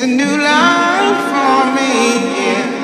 It's a new life for me. Yeah,